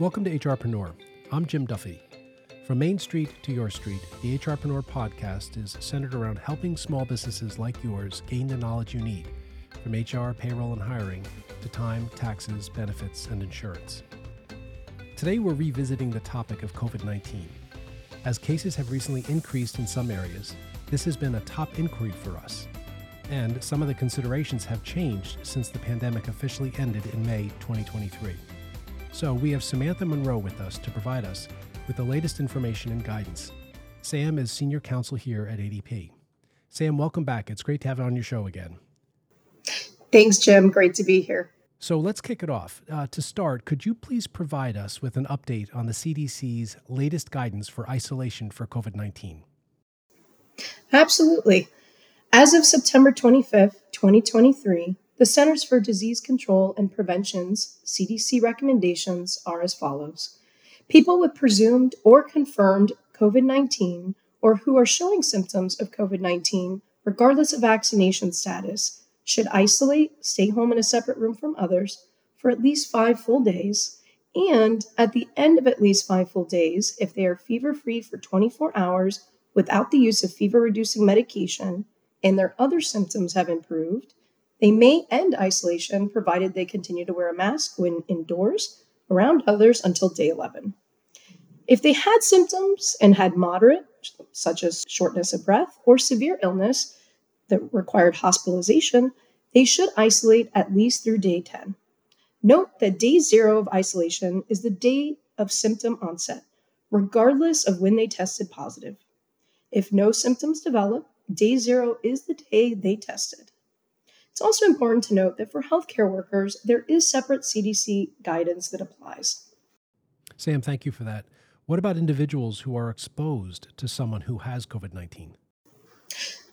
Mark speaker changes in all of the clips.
Speaker 1: Welcome to HRpreneur. I'm Jim Duffy. From Main Street to Your Street, the HRpreneur podcast is centered around helping small businesses like yours gain the knowledge you need from HR, payroll, and hiring to time, taxes, benefits, and insurance. Today, we're revisiting the topic of COVID 19. As cases have recently increased in some areas, this has been a top inquiry for us. And some of the considerations have changed since the pandemic officially ended in May 2023. So we have Samantha Monroe with us to provide us with the latest information and guidance. Sam is senior counsel here at ADP. Sam, welcome back. It's great to have you on your show again.
Speaker 2: Thanks, Jim. Great to be here.
Speaker 1: So let's kick it off. Uh, to start, could you please provide us with an update on the CDC's latest guidance for isolation for COVID 19?
Speaker 2: Absolutely. As of September 25th, 2023, the Centers for Disease Control and Prevention's CDC recommendations are as follows. People with presumed or confirmed COVID 19 or who are showing symptoms of COVID 19, regardless of vaccination status, should isolate, stay home in a separate room from others for at least five full days, and at the end of at least five full days, if they are fever free for 24 hours without the use of fever reducing medication and their other symptoms have improved, they may end isolation provided they continue to wear a mask when indoors around others until day 11. If they had symptoms and had moderate, such as shortness of breath, or severe illness that required hospitalization, they should isolate at least through day 10. Note that day zero of isolation is the day of symptom onset, regardless of when they tested positive. If no symptoms develop, day zero is the day they tested. It's also important to note that for healthcare workers, there is separate CDC guidance that applies.
Speaker 1: Sam, thank you for that. What about individuals who are exposed to someone who has COVID 19?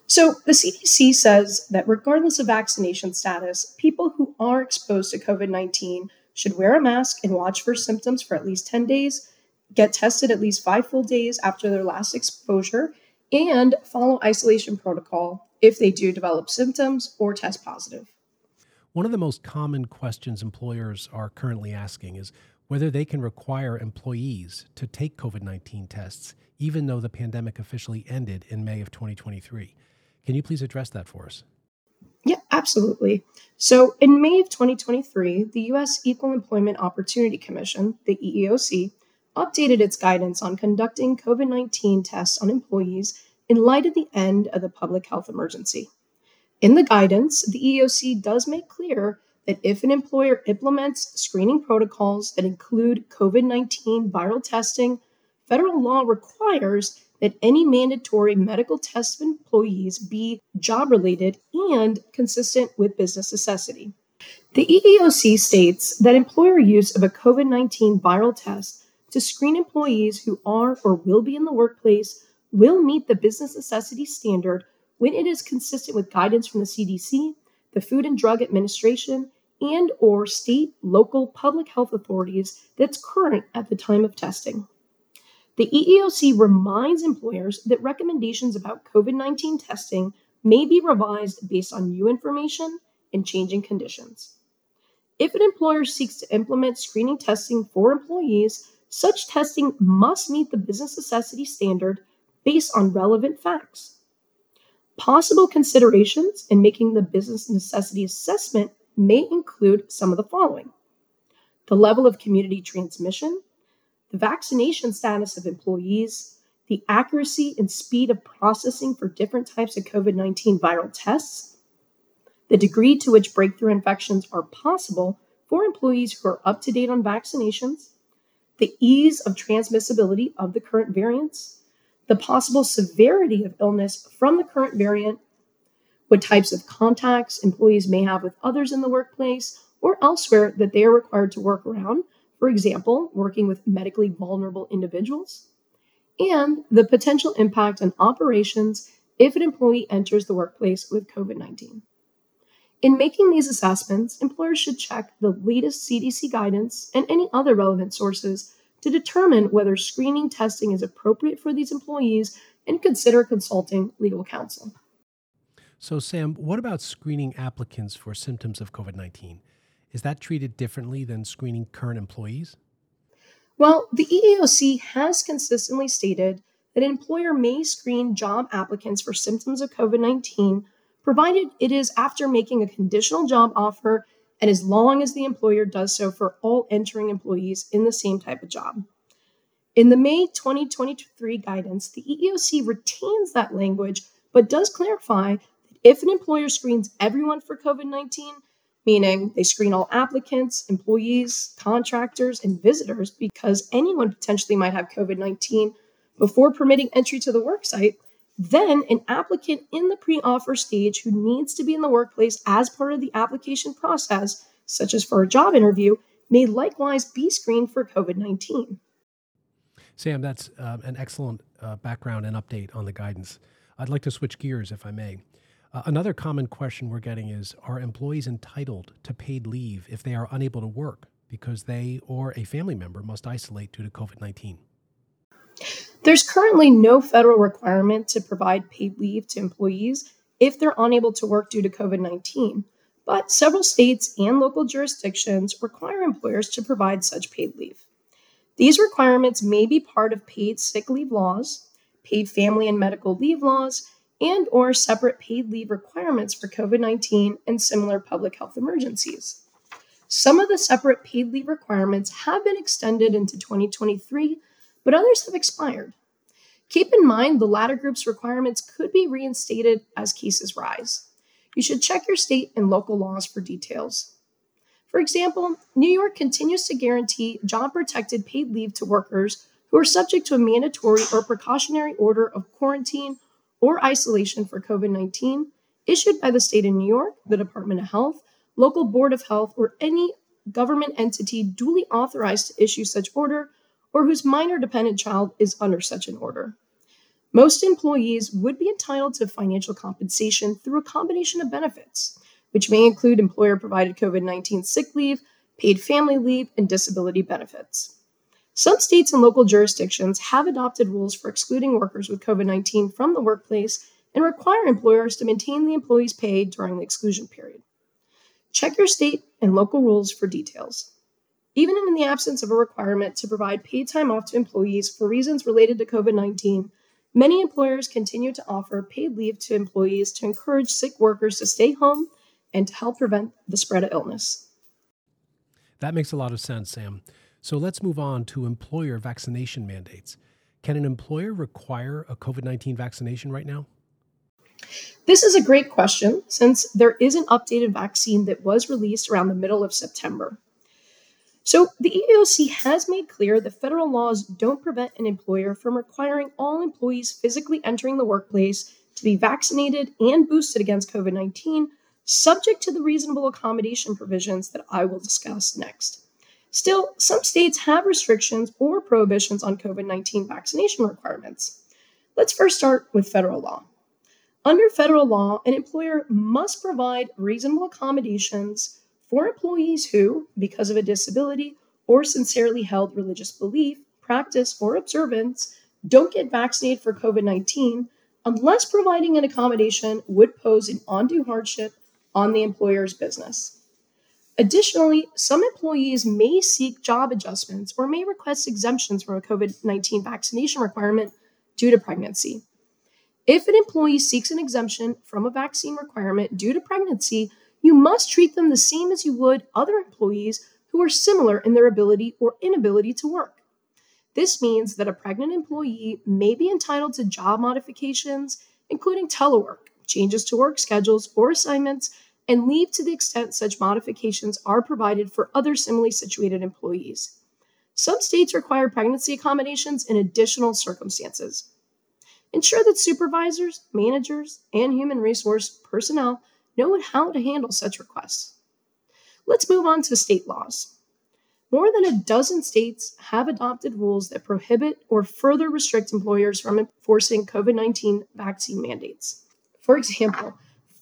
Speaker 2: So, the CDC says that regardless of vaccination status, people who are exposed to COVID 19 should wear a mask and watch for symptoms for at least 10 days, get tested at least five full days after their last exposure, and follow isolation protocol if they do develop symptoms or test positive.
Speaker 1: One of the most common questions employers are currently asking is whether they can require employees to take COVID 19 tests, even though the pandemic officially ended in May of 2023. Can you please address that for us?
Speaker 2: Yeah, absolutely. So, in May of 2023, the U.S. Equal Employment Opportunity Commission, the EEOC, updated its guidance on conducting COVID 19 tests on employees in light of the end of the public health emergency. In the guidance, the EEOC does make clear that if an employer implements screening protocols that include COVID 19 viral testing, federal law requires that any mandatory medical tests of employees be job related and consistent with business necessity. The EEOC states that employer use of a COVID 19 viral test to screen employees who are or will be in the workplace will meet the business necessity standard when it is consistent with guidance from the CDC, the Food and Drug Administration, and or state local public health authorities that's current at the time of testing. The EEOC reminds employers that recommendations about COVID-19 testing may be revised based on new information and changing conditions. If an employer seeks to implement screening testing for employees, such testing must meet the business necessity standard based on relevant facts. Possible considerations in making the business necessity assessment may include some of the following the level of community transmission, the vaccination status of employees, the accuracy and speed of processing for different types of COVID 19 viral tests, the degree to which breakthrough infections are possible for employees who are up to date on vaccinations, the ease of transmissibility of the current variants, the possible severity of illness from the current variant, what types of contacts employees may have with others in the workplace or elsewhere that they are required to work around, for example, working with medically vulnerable individuals, and the potential impact on operations if an employee enters the workplace with COVID 19. In making these assessments, employers should check the latest CDC guidance and any other relevant sources to determine whether screening testing is appropriate for these employees and consider consulting legal counsel.
Speaker 1: So, Sam, what about screening applicants for symptoms of COVID 19? Is that treated differently than screening current employees?
Speaker 2: Well, the EEOC has consistently stated that an employer may screen job applicants for symptoms of COVID 19, provided it is after making a conditional job offer and as long as the employer does so for all entering employees in the same type of job. In the May 2023 guidance, the EEOC retains that language but does clarify that if an employer screens everyone for COVID 19, meaning they screen all applicants, employees, contractors, and visitors because anyone potentially might have COVID 19 before permitting entry to the worksite, then an applicant in the pre offer stage who needs to be in the workplace as part of the application process, such as for a job interview, may likewise be screened for COVID 19.
Speaker 1: Sam, that's uh, an excellent uh, background and update on the guidance. I'd like to switch gears, if I may. Uh, another common question we're getting is Are employees entitled to paid leave if they are unable to work because they or a family member must isolate due to COVID 19?
Speaker 2: There's currently no federal requirement to provide paid leave to employees if they're unable to work due to COVID 19, but several states and local jurisdictions require employers to provide such paid leave. These requirements may be part of paid sick leave laws, paid family and medical leave laws, and or separate paid leave requirements for COVID-19 and similar public health emergencies. Some of the separate paid leave requirements have been extended into 2023 but others have expired. Keep in mind the latter group's requirements could be reinstated as cases rise. You should check your state and local laws for details. For example, New York continues to guarantee job protected paid leave to workers who are subject to a mandatory or precautionary order of quarantine or isolation for COVID 19 issued by the state of New York, the Department of Health, local board of health, or any government entity duly authorized to issue such order or whose minor dependent child is under such an order. Most employees would be entitled to financial compensation through a combination of benefits, which may include employer provided COVID 19 sick leave, paid family leave, and disability benefits. Some states and local jurisdictions have adopted rules for excluding workers with COVID 19 from the workplace and require employers to maintain the employee's pay during the exclusion period. Check your state and local rules for details. Even in the absence of a requirement to provide paid time off to employees for reasons related to COVID 19, many employers continue to offer paid leave to employees to encourage sick workers to stay home and to help prevent the spread of illness.
Speaker 1: That makes a lot of sense, Sam. So let's move on to employer vaccination mandates. Can an employer require a COVID 19 vaccination right now?
Speaker 2: This is a great question since there is an updated vaccine that was released around the middle of September. So, the EEOC has made clear that federal laws don't prevent an employer from requiring all employees physically entering the workplace to be vaccinated and boosted against COVID 19, subject to the reasonable accommodation provisions that I will discuss next. Still, some states have restrictions or prohibitions on COVID 19 vaccination requirements. Let's first start with federal law. Under federal law, an employer must provide reasonable accommodations for employees who, because of a disability or sincerely held religious belief, practice, or observance, don't get vaccinated for COVID 19 unless providing an accommodation would pose an undue hardship on the employer's business. Additionally, some employees may seek job adjustments or may request exemptions from a COVID 19 vaccination requirement due to pregnancy. If an employee seeks an exemption from a vaccine requirement due to pregnancy, you must treat them the same as you would other employees who are similar in their ability or inability to work. This means that a pregnant employee may be entitled to job modifications, including telework, changes to work schedules or assignments, and leave to the extent such modifications are provided for other similarly situated employees. Some states require pregnancy accommodations in additional circumstances. Ensure that supervisors, managers, and human resource personnel know how to handle such requests. Let's move on to state laws. More than a dozen states have adopted rules that prohibit or further restrict employers from enforcing COVID 19 vaccine mandates. For example,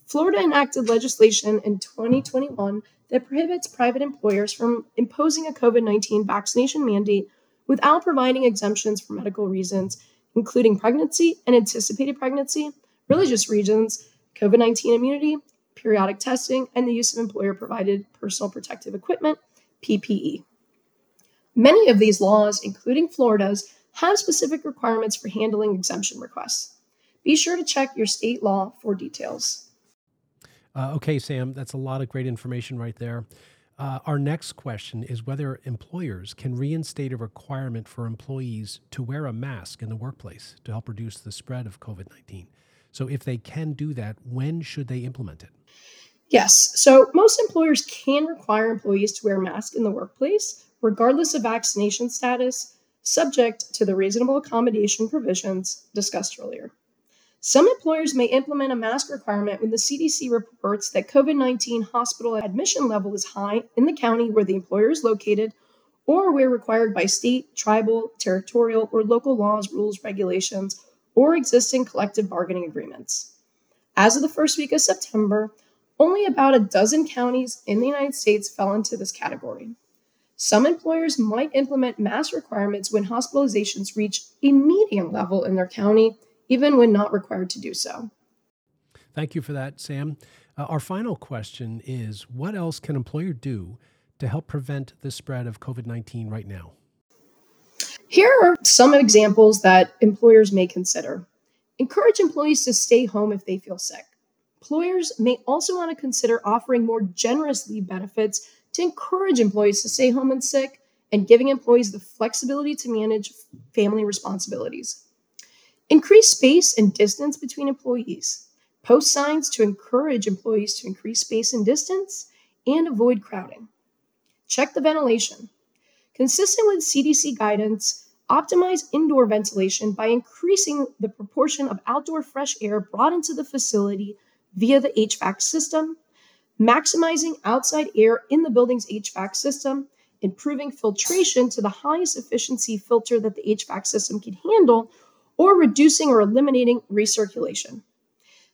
Speaker 2: Florida enacted legislation in 2021 that prohibits private employers from imposing a COVID 19 vaccination mandate without providing exemptions for medical reasons, including pregnancy and anticipated pregnancy, religious reasons, COVID 19 immunity, periodic testing, and the use of employer provided personal protective equipment, PPE. Many of these laws, including Florida's, have specific requirements for handling exemption requests. Be sure to check your state law for details.
Speaker 1: Uh, okay, Sam, that's a lot of great information right there. Uh, our next question is whether employers can reinstate a requirement for employees to wear a mask in the workplace to help reduce the spread of COVID 19. So, if they can do that, when should they implement it?
Speaker 2: Yes. So, most employers can require employees to wear masks in the workplace, regardless of vaccination status, subject to the reasonable accommodation provisions discussed earlier. Some employers may implement a mask requirement when the CDC reports that COVID 19 hospital admission level is high in the county where the employer is located or where required by state, tribal, territorial, or local laws, rules, regulations, or existing collective bargaining agreements. As of the first week of September, only about a dozen counties in the United States fell into this category. Some employers might implement mask requirements when hospitalizations reach a median level in their county even when not required to do so.
Speaker 1: Thank you for that, Sam. Uh, our final question is What else can employer do to help prevent the spread of COVID 19 right now?
Speaker 2: Here are some examples that employers may consider. Encourage employees to stay home if they feel sick. Employers may also want to consider offering more generous leave benefits to encourage employees to stay home and sick and giving employees the flexibility to manage family responsibilities. Increase space and distance between employees. Post signs to encourage employees to increase space and distance and avoid crowding. Check the ventilation. Consistent with CDC guidance, optimize indoor ventilation by increasing the proportion of outdoor fresh air brought into the facility via the HVAC system, maximizing outside air in the building's HVAC system, improving filtration to the highest efficiency filter that the HVAC system can handle or reducing or eliminating recirculation.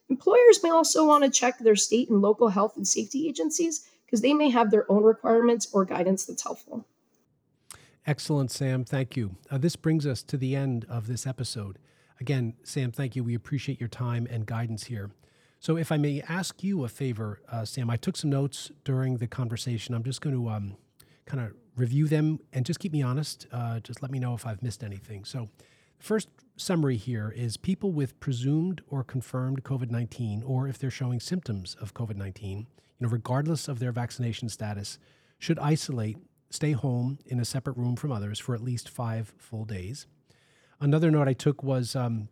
Speaker 2: Employers may also want to check their state and local health and safety agencies because they may have their own requirements or guidance that's helpful.
Speaker 1: Excellent, Sam. Thank you. Uh, this brings us to the end of this episode. Again, Sam, thank you. We appreciate your time and guidance here. So, if I may ask you a favor, uh, Sam, I took some notes during the conversation. I'm just going to um, kind of review them and just keep me honest. Uh, just let me know if I've missed anything. So, First summary here is people with presumed or confirmed COVID 19, or if they're showing symptoms of COVID 19, you know, regardless of their vaccination status, should isolate, stay home in a separate room from others for at least five full days. Another note I took was um,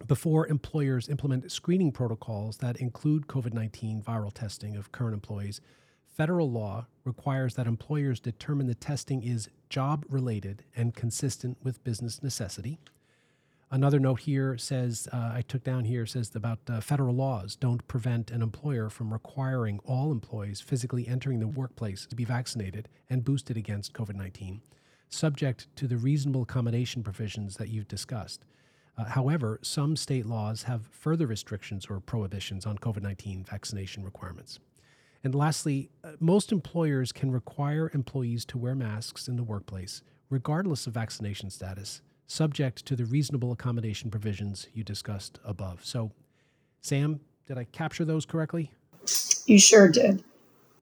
Speaker 1: before employers implement screening protocols that include COVID 19 viral testing of current employees, federal law requires that employers determine the testing is job related and consistent with business necessity. Another note here says, uh, I took down here, says about uh, federal laws don't prevent an employer from requiring all employees physically entering the workplace to be vaccinated and boosted against COVID 19, subject to the reasonable accommodation provisions that you've discussed. Uh, however, some state laws have further restrictions or prohibitions on COVID 19 vaccination requirements. And lastly, uh, most employers can require employees to wear masks in the workplace, regardless of vaccination status subject to the reasonable accommodation provisions you discussed above. So, Sam, did I capture those correctly?
Speaker 2: You sure did.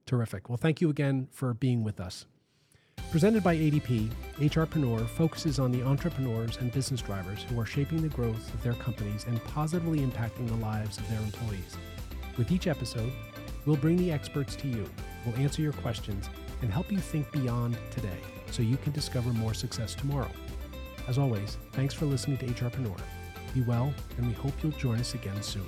Speaker 1: Terrific. Well, thank you again for being with us. Presented by ADP, HRpreneur focuses on the entrepreneurs and business drivers who are shaping the growth of their companies and positively impacting the lives of their employees. With each episode, we'll bring the experts to you, we'll answer your questions, and help you think beyond today so you can discover more success tomorrow. As always, thanks for listening to HRpreneur. Be well, and we hope you'll join us again soon.